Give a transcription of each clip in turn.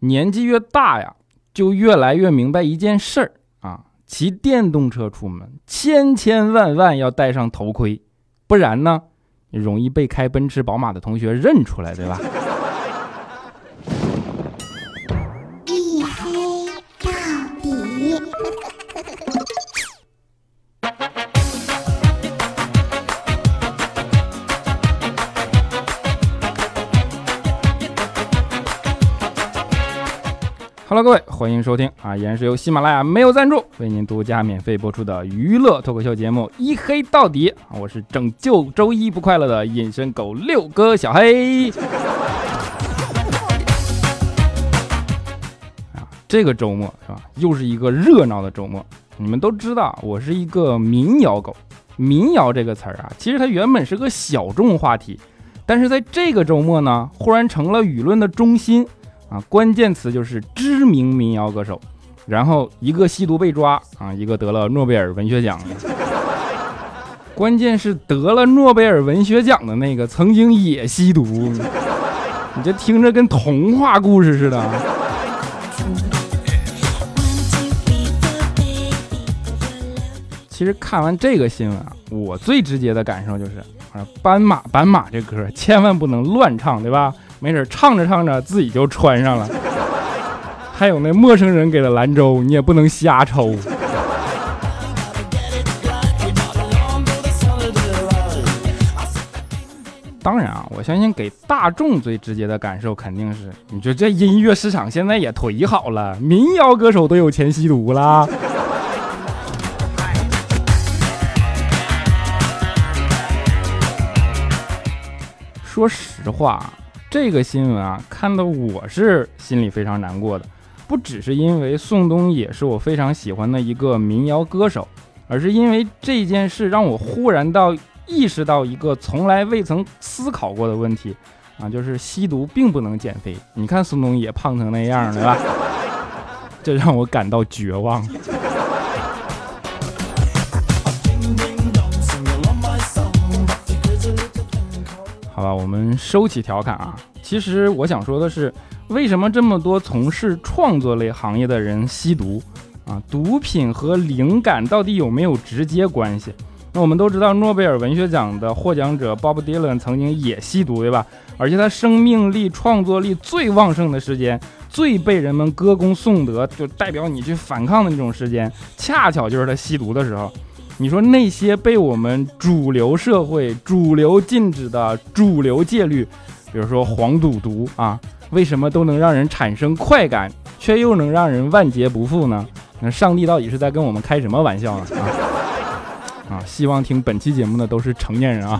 年纪越大呀，就越来越明白一件事儿啊：骑电动车出门，千千万万要戴上头盔，不然呢，容易被开奔驰、宝马的同学认出来，对吧？各位，欢迎收听啊，依然是由喜马拉雅没有赞助为您独家免费播出的娱乐脱口秀节目《一黑到底》啊，我是拯救周一不快乐的隐身狗六哥小黑。啊，这个周末是吧，又是一个热闹的周末。你们都知道，我是一个民谣狗。民谣这个词儿啊，其实它原本是个小众话题，但是在这个周末呢，忽然成了舆论的中心。啊，关键词就是知名民谣歌手，然后一个吸毒被抓啊，一个得了诺贝尔文学奖。关键是得了诺贝尔文学奖的那个曾经也吸毒，你这听着跟童话故事似的。其实看完这个新闻啊，我最直接的感受就是啊，斑马斑马这歌千万不能乱唱，对吧？没准唱着唱着自己就穿上了。还有那陌生人给的兰州，你也不能瞎抽。当然啊，我相信给大众最直接的感受肯定是，你说这音乐市场现在也忒好了，民谣歌手都有钱吸毒了。说实话，这个新闻啊，看得我是心里非常难过的。不只是因为宋冬野是我非常喜欢的一个民谣歌手，而是因为这件事让我忽然到意识到一个从来未曾思考过的问题啊，就是吸毒并不能减肥。你看宋冬野胖成那样，对吧？这让我感到绝望。好吧，我们收起调侃啊。其实我想说的是，为什么这么多从事创作类行业的人吸毒啊？毒品和灵感到底有没有直接关系？那我们都知道，诺贝尔文学奖的获奖者 Bob Dylan 曾经也吸毒，对吧？而且他生命力、创作力最旺盛的时间，最被人们歌功颂德，就代表你去反抗的那种时间，恰巧就是他吸毒的时候。你说那些被我们主流社会、主流禁止的主流戒律，比如说黄赌毒啊，为什么都能让人产生快感，却又能让人万劫不复呢？那上帝到底是在跟我们开什么玩笑呢？啊 啊！希望听本期节目的都是成年人啊。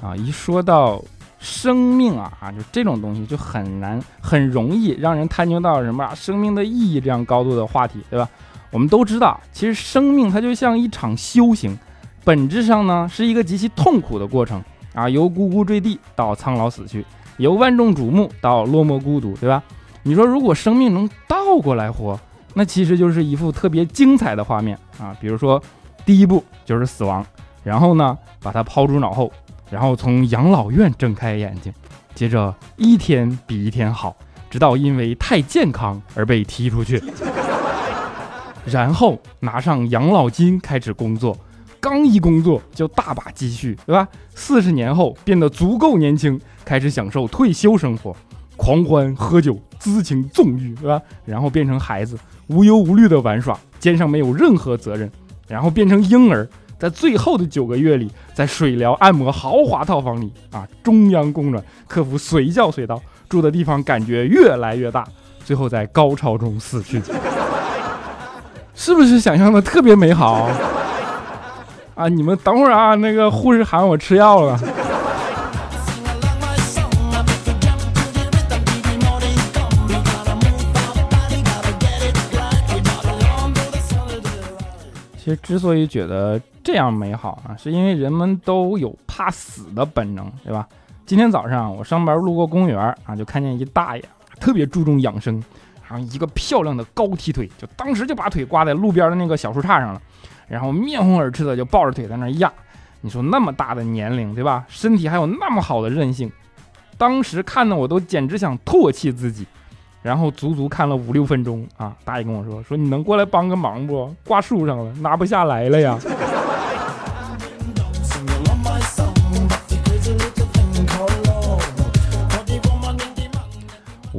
啊，一说到。生命啊啊，就这种东西就很难，很容易让人探究到什么生命的意义这样高度的话题，对吧？我们都知道，其实生命它就像一场修行，本质上呢是一个极其痛苦的过程啊，由呱呱坠地到苍老死去，由万众瞩目到落寞孤独，对吧？你说如果生命能倒过来活，那其实就是一幅特别精彩的画面啊。比如说，第一步就是死亡，然后呢把它抛诸脑后。然后从养老院睁开眼睛，接着一天比一天好，直到因为太健康而被踢出去。然后拿上养老金开始工作，刚一工作就大把积蓄，对吧？四十年后变得足够年轻，开始享受退休生活，狂欢喝酒，滋情纵欲，对吧？然后变成孩子，无忧无虑的玩耍，肩上没有任何责任，然后变成婴儿。在最后的九个月里，在水疗按摩豪华套房里啊，中央供暖，客服随叫随到，住的地方感觉越来越大，最后在高潮中死去，是不是想象的特别美好？啊，你们等会儿啊，那个护士喊我吃药了。其实之所以觉得这样美好啊，是因为人们都有怕死的本能，对吧？今天早上我上班路过公园啊，就看见一大爷特别注重养生，然后一个漂亮的高踢腿，就当时就把腿挂在路边的那个小树杈上了，然后面红耳赤的就抱着腿在那压。你说那么大的年龄，对吧？身体还有那么好的韧性，当时看的我都简直想唾弃自己。然后足足看了五六分钟啊，大爷跟我说说你能过来帮个忙不？挂树上了，拿不下来了呀。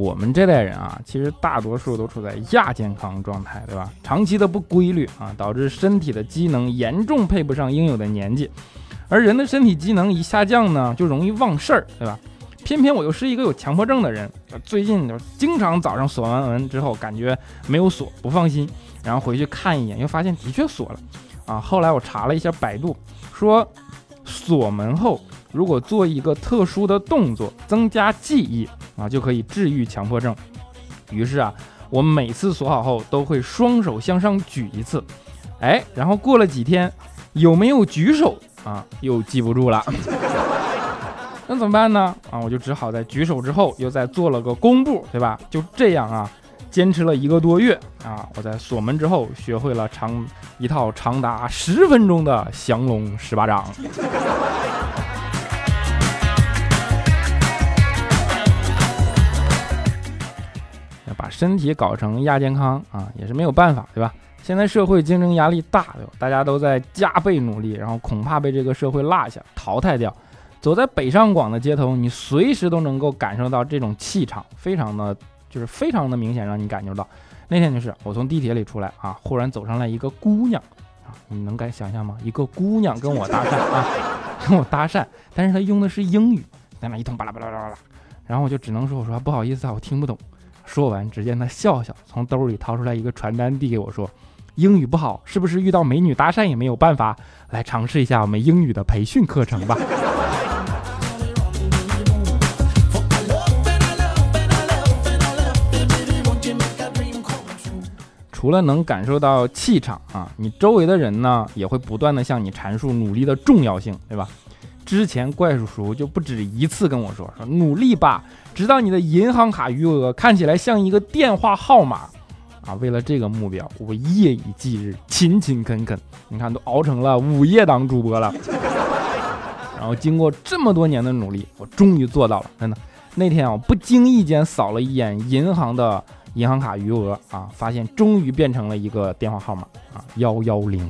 我们这代人啊，其实大多数都处在亚健康状态，对吧？长期的不规律啊，导致身体的机能严重配不上应有的年纪。而人的身体机能一下降呢，就容易忘事儿，对吧？偏偏我又是一个有强迫症的人，最近就经常早上锁完门之后，感觉没有锁，不放心，然后回去看一眼，又发现的确锁了。啊，后来我查了一下百度，说锁门后如果做一个特殊的动作，增加记忆。啊，就可以治愈强迫症。于是啊，我每次锁好后都会双手向上举一次，哎，然后过了几天，有没有举手啊，又记不住了。那怎么办呢？啊，我就只好在举手之后又再做了个弓步，对吧？就这样啊，坚持了一个多月啊，我在锁门之后学会了长一套长达十分钟的降龙十八掌。把身体搞成亚健康啊，也是没有办法，对吧？现在社会竞争压力大，对吧？大家都在加倍努力，然后恐怕被这个社会落下、淘汰掉。走在北上广的街头，你随时都能够感受到这种气场，非常的就是非常的明显，让你感觉到。那天就是我从地铁里出来啊，忽然走上来一个姑娘啊，你能敢想象吗？一个姑娘跟我搭讪啊，跟我搭讪，但是她用的是英语，在那一通巴拉巴拉巴拉，然后我就只能说，我说不好意思啊，我听不懂。说完，只见他笑笑，从兜里掏出来一个传单递给我，说：“英语不好，是不是遇到美女搭讪也没有办法？来尝试一下我们英语的培训课程吧。”除了能感受到气场啊，你周围的人呢，也会不断的向你阐述努力的重要性，对吧？之前怪叔叔就不止一次跟我说说努力吧，直到你的银行卡余额看起来像一个电话号码啊！为了这个目标，我夜以继日，勤勤恳恳，你看都熬成了午夜档主播了。然后经过这么多年的努力，我终于做到了，真的。那天啊，不经意间扫了一眼银行的银行卡余额啊，发现终于变成了一个电话号码啊，幺幺零。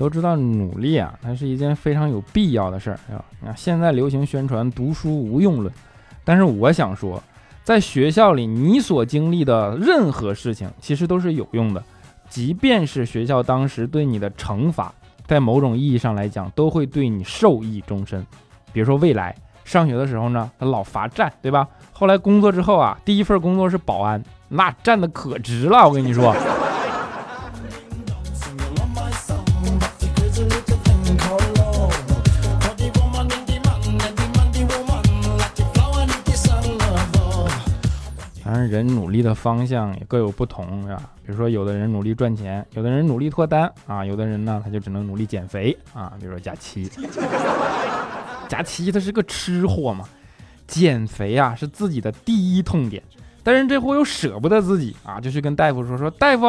都知道努力啊，它是一件非常有必要的事儿，啊。那现在流行宣传读书无用论，但是我想说，在学校里你所经历的任何事情，其实都是有用的，即便是学校当时对你的惩罚，在某种意义上来讲，都会对你受益终身。比如说未来上学的时候呢，他老罚站，对吧？后来工作之后啊，第一份工作是保安，那站的可值了，我跟你说。人努力的方向也各有不同，是吧？比如说，有的人努力赚钱，有的人努力脱单啊，有的人呢，他就只能努力减肥啊。比如说假期，假期他是个吃货嘛，减肥啊是自己的第一痛点，但是这货又舍不得自己啊，就去跟大夫说说，大夫，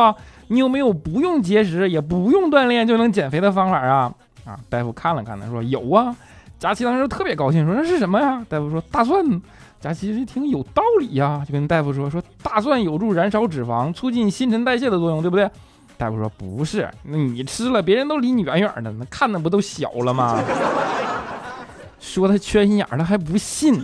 你有没有不用节食也不用锻炼就能减肥的方法啊？啊，大夫看了看他说有啊。佳琪当时特别高兴，说那是什么呀？大夫说大蒜。佳琪一听有道理呀，就跟大夫说说大蒜有助燃烧脂肪，促进新陈代谢的作用，对不对？大夫说不是，那你吃了，别人都离你远远的，那看的不都小了吗？说他缺心眼儿，他还不信。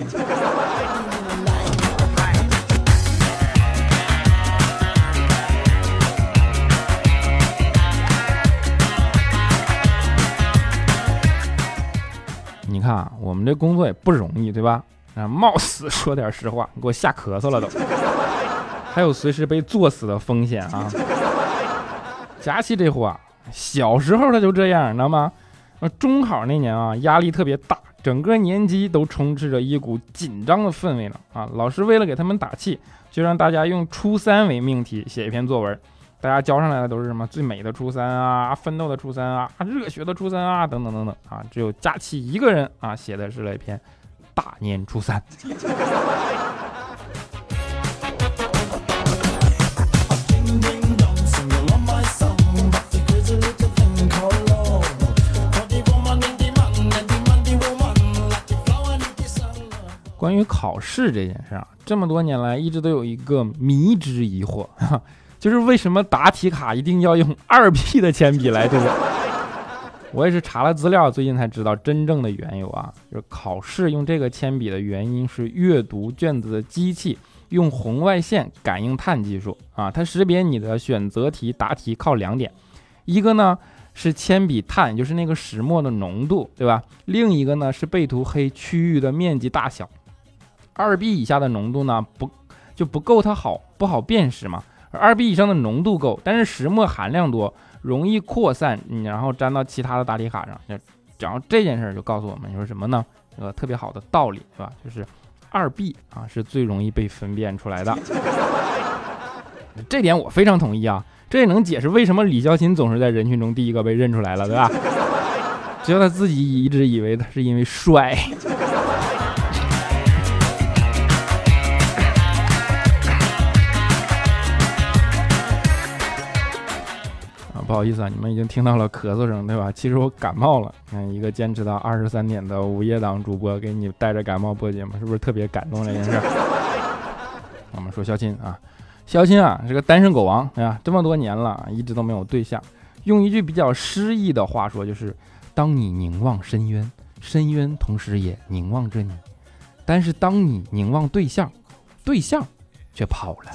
啊，我们这工作也不容易，对吧？啊，冒死说点实话，你给我吓咳嗽了都，还有随时被作死的风险啊！佳琪这货啊，小时候他就这样，你知道吗？那中考那年啊，压力特别大，整个年级都充斥着一股紧张的氛围呢啊！老师为了给他们打气，就让大家用初三为命题写一篇作文，大家交上来的都是什么最美的初三啊，奋斗的初三啊，热血的初三啊，等等等等啊，只有佳琪一个人啊，写的是了一篇。大年初三。关于考试这件事啊，这么多年来一直都有一个迷之疑惑，就是为什么答题卡一定要用二 B 的铅笔来读？我也是查了资料，最近才知道真正的缘由啊，就是考试用这个铅笔的原因是阅读卷子的机器用红外线感应碳技术啊，它识别你的选择题答题靠两点，一个呢是铅笔碳，就是那个石墨的浓度，对吧？另一个呢是被涂黑区域的面积大小。二 B 以下的浓度呢不就不够它好不好辨识嘛？二 B 以上的浓度够，但是石墨含量多，容易扩散，你然后粘到其他的答题卡上。然后这件事就告诉我们你说什么呢？这个特别好的道理，是吧？就是二 B 啊是最容易被分辨出来的。这点我非常同意啊，这也能解释为什么李孝钦总是在人群中第一个被认出来了，对吧？只有他自己一直以为他是因为帅。不好意思啊，你们已经听到了咳嗽声，对吧？其实我感冒了。看一个坚持到二十三点的午夜档主播给你带着感冒播节目，是不是特别感动这件事？我们说肖钦啊，肖钦啊是个单身狗王，对吧？这么多年了，一直都没有对象。用一句比较诗意的话说，就是当你凝望深渊，深渊同时也凝望着你；但是当你凝望对象，对象却跑了。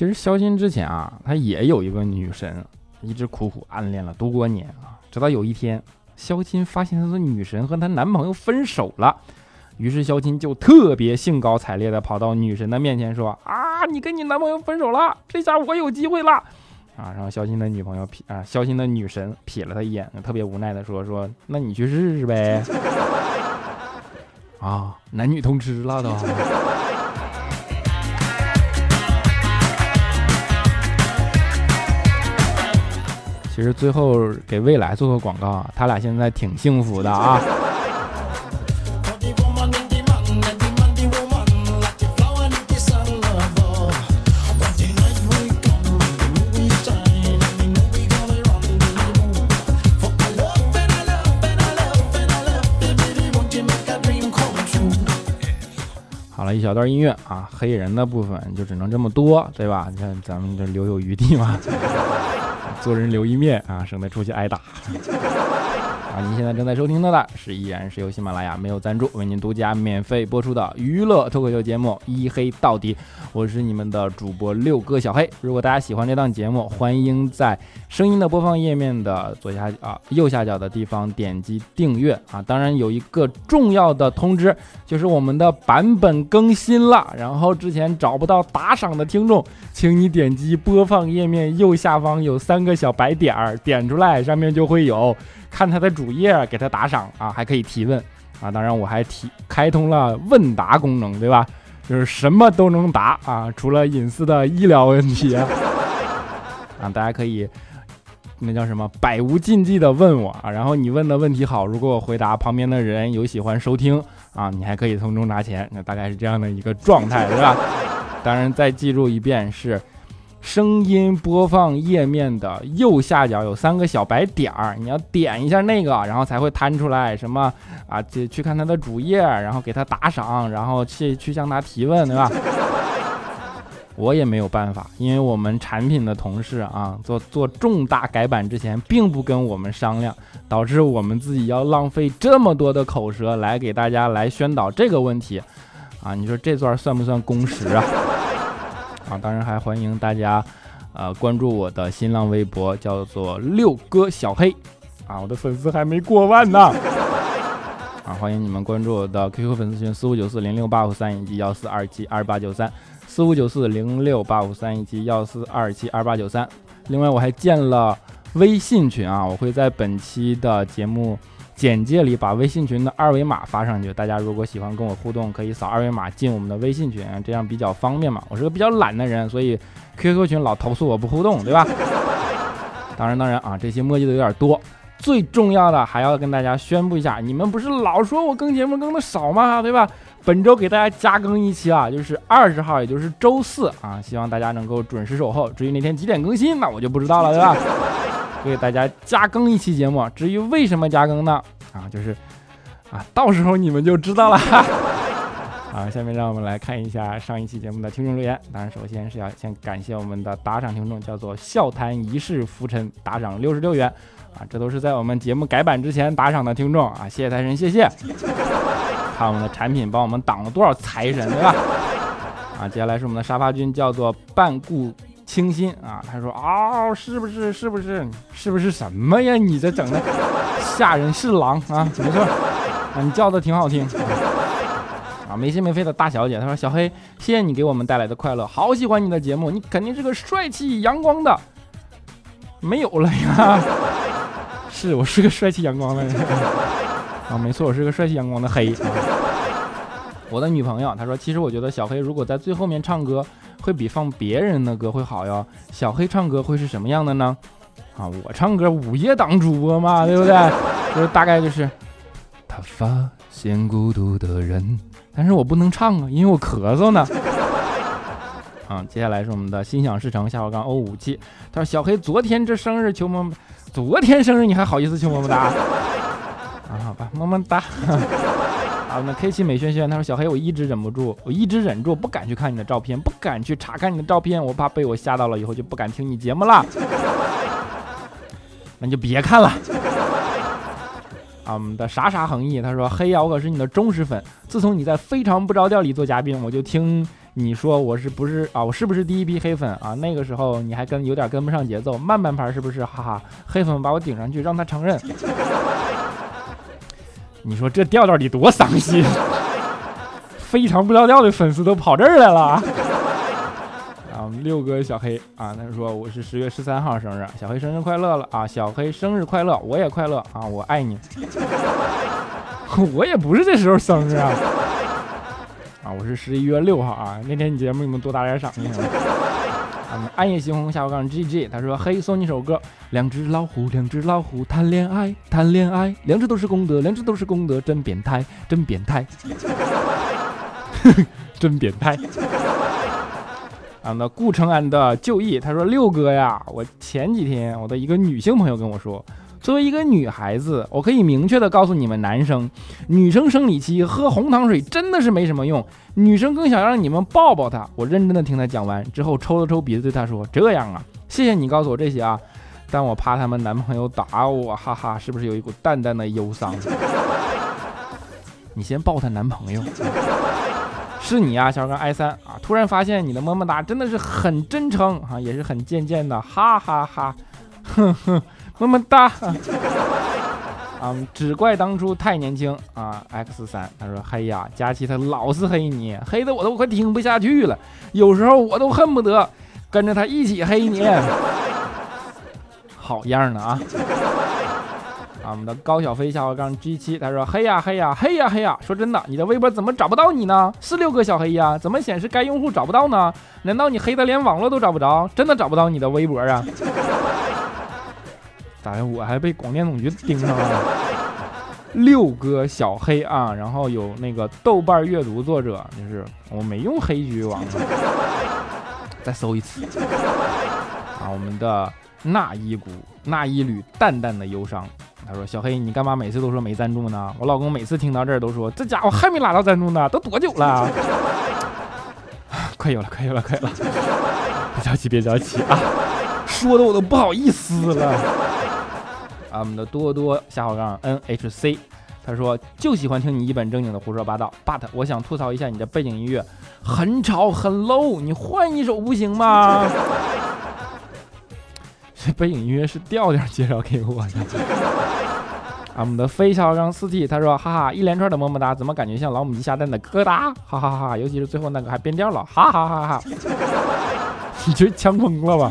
其实肖钦之前啊，他也有一个女神，一直苦苦暗恋了多年啊。直到有一天，肖钦发现他的女神和她男朋友分手了，于是肖钦就特别兴高采烈的跑到女神的面前说：“啊，你跟你男朋友分手了，这下我有机会了。”啊，然后肖钦的女朋友瞥啊，肖钦的女神瞥了他一眼，特别无奈的说：“说那你去试试呗。”啊，男女通吃了都。其实最后给未来做个广告啊，他俩现在挺幸福的啊。好了一小段音乐啊，黑人的部分就只能这么多，对吧？你看咱们这留有余地嘛。做人留一面啊，省得出去挨打。啊，您现在正在收听到的是依然是由喜马拉雅没有赞助为您独家免费播出的娱乐脱口秀节目《一黑到底》，我是你们的主播六哥小黑。如果大家喜欢这档节目，欢迎在声音的播放页面的左下啊右下角的地方点击订阅啊。当然有一个重要的通知，就是我们的版本更新了。然后之前找不到打赏的听众，请你点击播放页面右下方有三个小白点儿，点出来上面就会有。看他的主页，给他打赏啊，还可以提问啊。当然，我还提开通了问答功能，对吧？就是什么都能答啊，除了隐私的医疗问题啊。啊大家可以那叫什么百无禁忌的问我啊。然后你问的问题好，如果我回答，旁边的人有喜欢收听啊，你还可以从中拿钱。那大概是这样的一个状态，对吧？当然，再记住一遍是。声音播放页面的右下角有三个小白点儿，你要点一下那个，然后才会弹出来什么啊？去去看他的主页，然后给他打赏，然后去去向他提问，对吧？我也没有办法，因为我们产品的同事啊，做做重大改版之前并不跟我们商量，导致我们自己要浪费这么多的口舌来给大家来宣导这个问题啊！你说这段算不算工时啊？啊，当然还欢迎大家，呃，关注我的新浪微博，叫做六哥小黑，啊，我的粉丝还没过万呢，啊，欢迎你们关注我的 QQ 粉丝群四五九四零六八五三以及幺四二七二八九三四五九四零六八五三以及幺四二七二八九三，另外我还建了微信群啊，我会在本期的节目。简介里把微信群的二维码发上去。大家如果喜欢跟我互动，可以扫二维码进我们的微信群，这样比较方便嘛。我是个比较懒的人，所以 QQ 群老投诉我不互动，对吧？当然当然啊，这些墨迹的有点多。最重要的还要跟大家宣布一下，你们不是老说我更节目更的少吗？对吧？本周给大家加更一期啊，就是二十号，也就是周四啊，希望大家能够准时守候。至于那天几点更新，那我就不知道了，对吧？给大家加更一期节目。至于为什么加更呢？啊，就是啊，到时候你们就知道了。啊，下面让我们来看一下上一期节目的听众留言。当然，首先是要先感谢我们的打赏听众，叫做笑谈一世浮沉，打赏六十六元。啊，这都是在我们节目改版之前打赏的听众啊，谢谢财神，谢谢。看我们的产品帮我们挡了多少财神，对吧？啊，接下来是我们的沙发君，叫做半顾清新啊。他说啊，是不是？是不是？是不是什么呀？你这整的吓人是狼啊？没错，啊，你叫的挺好听。啊，没心没肺的大小姐，她说小黑，谢谢你给我们带来的快乐，好喜欢你的节目，你肯定是个帅气阳光的。没有了呀，是我是个帅气阳光的人。啊，没错，我是个帅气阳光的黑。我的女朋友她说，其实我觉得小黑如果在最后面唱歌，会比放别人的歌会好哟。小黑唱歌会是什么样的呢？啊，我唱歌午夜档主播嘛，对不对？就是大概就是他发现孤独的人，但是我不能唱啊，因为我咳嗽呢。啊，接下来是我们的心想事成下划杠欧五七，他说小黑昨天这生日求么么，昨天生日你还好意思求么么哒？啊，好吧，么么哒。啊，那 K 七美萱萱，他说小黑，我一直忍不住，我一直忍住不敢去看你的照片，不敢去查看你的照片，我怕被我吓到了，以后就不敢听你节目了。那你就别看了。啊，我们的傻傻横溢，他说黑呀，我可是你的忠实粉，自从你在非常不着调里做嘉宾，我就听你说我是不是啊，我是不是第一批黑粉啊？那个时候你还跟有点跟不上节奏，慢半拍是不是？哈哈，黑粉把我顶上去，让他承认。你说这调调得多伤心，非常不着调的粉丝都跑这儿来了啊！六哥小黑啊，他说我是十月十三号生日，小黑生日快乐了啊！小黑生日快乐，我也快乐啊！我爱你，我也不是这时候生日啊！啊，我是十一月六号啊！那天你节目你们多打点赏暗夜猩红下午杠 GG，他说嘿送你首歌，两只老虎，两只老虎谈恋爱，谈恋爱，两只都是功德，两只都是功德，真变态，真变态，真变态。啊，那顾城安的就义，他说六哥呀，我前几天我的一个女性朋友跟我说，作为一个女孩子，我可以明确的告诉你们男生，女生生理期喝红糖水真的是没什么用，女生更想让你们抱抱她。我认真的听她讲完之后，抽了抽鼻子对她说，这样啊，谢谢你告诉我这些啊，但我怕他们男朋友打我，哈哈，是不是有一股淡淡的忧伤？你先抱她男朋友。是你啊，小刚 i 三啊！突然发现你的么么哒真的是很真诚啊，也是很贱贱的，哈哈哈！哼哼，么么哒！啊，只怪当初太年轻啊！X 三他说：“嘿呀，佳琪他老是黑你，黑的我都快听不下去了，有时候我都恨不得跟着他一起黑你。”好样的啊！啊，我们的高小飞下划杠 G 七，他说：“嘿呀嘿呀嘿呀嘿呀！说真的，你的微博怎么找不到你呢？是六个小黑呀？怎么显示该用户找不到呢？难道你黑的连网络都找不着？真的找不到你的微博啊？咋的？我还被广电总局盯上了？六哥小黑啊！然后有那个豆瓣阅读作者，就是我没用黑局网，再搜一次。啊，我们的那一股那一缕淡淡的忧伤。”他说：“小黑，你干嘛每次都说没赞助呢？我老公每次听到这儿都说，这家伙还没拉到赞助呢，都多久了？快有了，快有了，快有了！别着急，别着急啊！说的我都不好意思了。我们的多多下划杠 N H C，他说就喜欢听你一本正经的胡说八道。But 我想吐槽一下你的背景音乐，很吵很 low，你换一首不行吗？这背景音乐是调调介绍给我的。”我们的飞小刚四 T，他说哈哈，一连串的么么哒，怎么感觉像老母鸡下蛋的疙瘩？哈哈哈，尤其是最后那个还变调了，哈哈哈哈！你这枪疯了吧？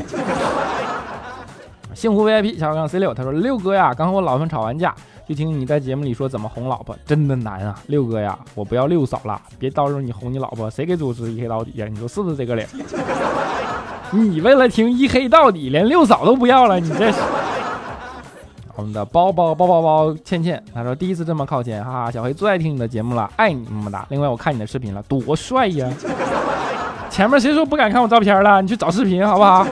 幸福 VIP 小刚 C 六，他说六哥呀，刚和我老婆吵完架，就听你在节目里说怎么哄老婆，真的难啊！六哥呀，我不要六嫂了，别到时候你哄你老婆，谁给主持一黑到底呀？你说是不是这个理？你为了听一黑到底，连六嫂都不要了，你这是？我们的包包包包包倩倩，他说第一次这么靠前，哈哈，小黑最爱听你的节目了，爱你么么哒。另外我看你的视频了，多帅呀！前面谁说不敢看我照片了？你去找视频好不好？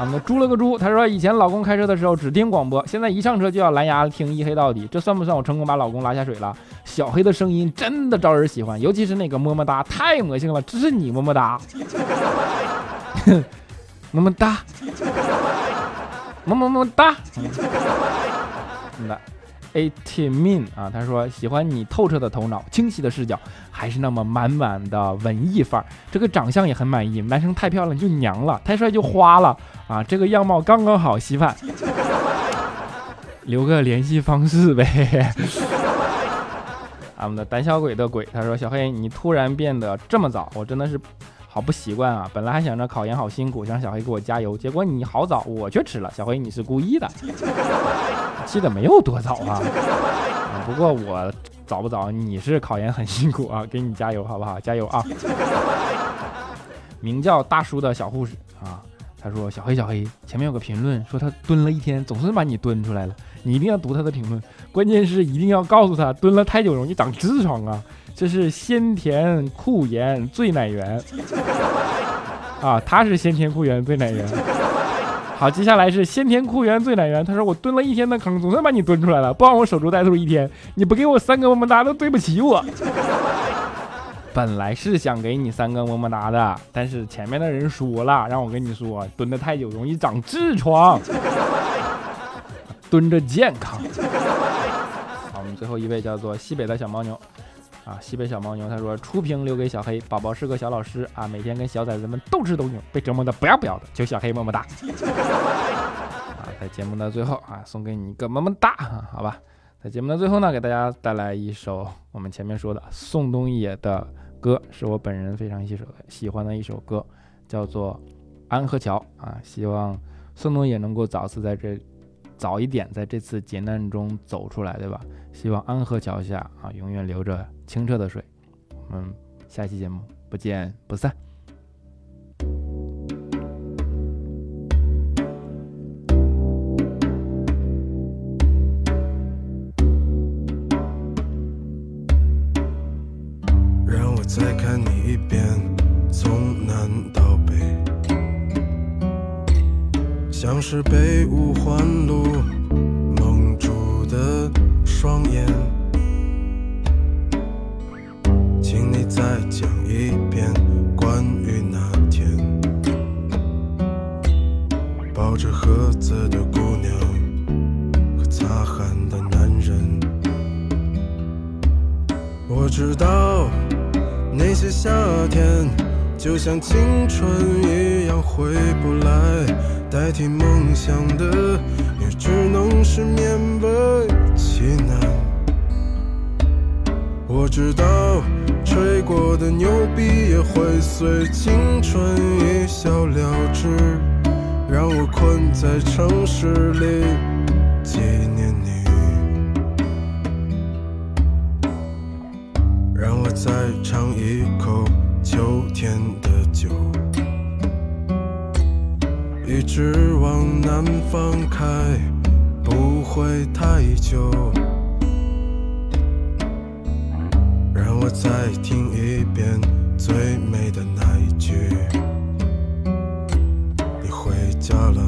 我们猪了个猪，他说以前老公开车的时候只听广播，现在一上车就要蓝牙听一黑到底，这算不算我成功把老公拉下水了？小黑的声音真的招人喜欢，尤其是那个么么哒，太魔性了，这是你么么哒，么么哒，么么么哒，么哒 T Min 啊，他说喜欢你透彻的头脑、清晰的视角，还是那么满满的文艺范儿。这个长相也很满意，男生太漂亮就娘了，太帅就花了啊！这个样貌刚刚好，稀饭。留个联系方式呗。俺们的胆小鬼的鬼，他说小黑你突然变得这么早，我真的是好不习惯啊！本来还想着考研好辛苦，想让小黑给我加油，结果你好早，我却迟了。小黑你是故意的。记得没有多早啊，不过我早不早，你是考研很辛苦啊，给你加油好不好？加油啊！名叫大叔的小护士啊，他说小黑小黑，前面有个评论说他蹲了一天，总是把你蹲出来了，你一定要读他的评论，关键是一定要告诉他蹲了太久容易长痔疮啊，这是先天酷炎最奶源啊，他是先天酷炎最奶源。好，接下来是先天裤源最奶源。他说我蹲了一天的坑，总算把你蹲出来了，不让我守株待兔一天。你不给我三个么么哒，都对不起我。本来是想给你三个么么哒的，但是前面的人说了，让我跟你说，蹲的太久容易长痔疮，蹲着健康。好，我们最后一位叫做西北的小牦牛。啊，西北小牦牛他说初评留给小黑宝宝是个小老师啊，每天跟小崽子们斗智斗勇，被折磨的不要不要的，求小黑么么哒。啊，在节目的最后啊，送给你一个么么哒，好吧。在节目的最后呢，给大家带来一首我们前面说的宋冬野的歌，是我本人非常喜首喜欢的一首歌，叫做《安河桥》啊。希望宋冬野能够早次在这早一点在这次劫难中走出来，对吧？希望安河桥下啊，永远流着。清澈的水，我们下期节目不见不散。让我再看你像是被五环路蒙住的双眼。请你再讲一遍关于那天抱着盒子的姑娘和擦汗的男人。我知道那些夏天就像青春一样回不来，代替梦想的也只能是勉为其难。我知道。吹过的牛逼也会随青春一笑了之，让我困在城市里一直往南方开，不会太久。让我再听一遍最美的那一句，你回家了。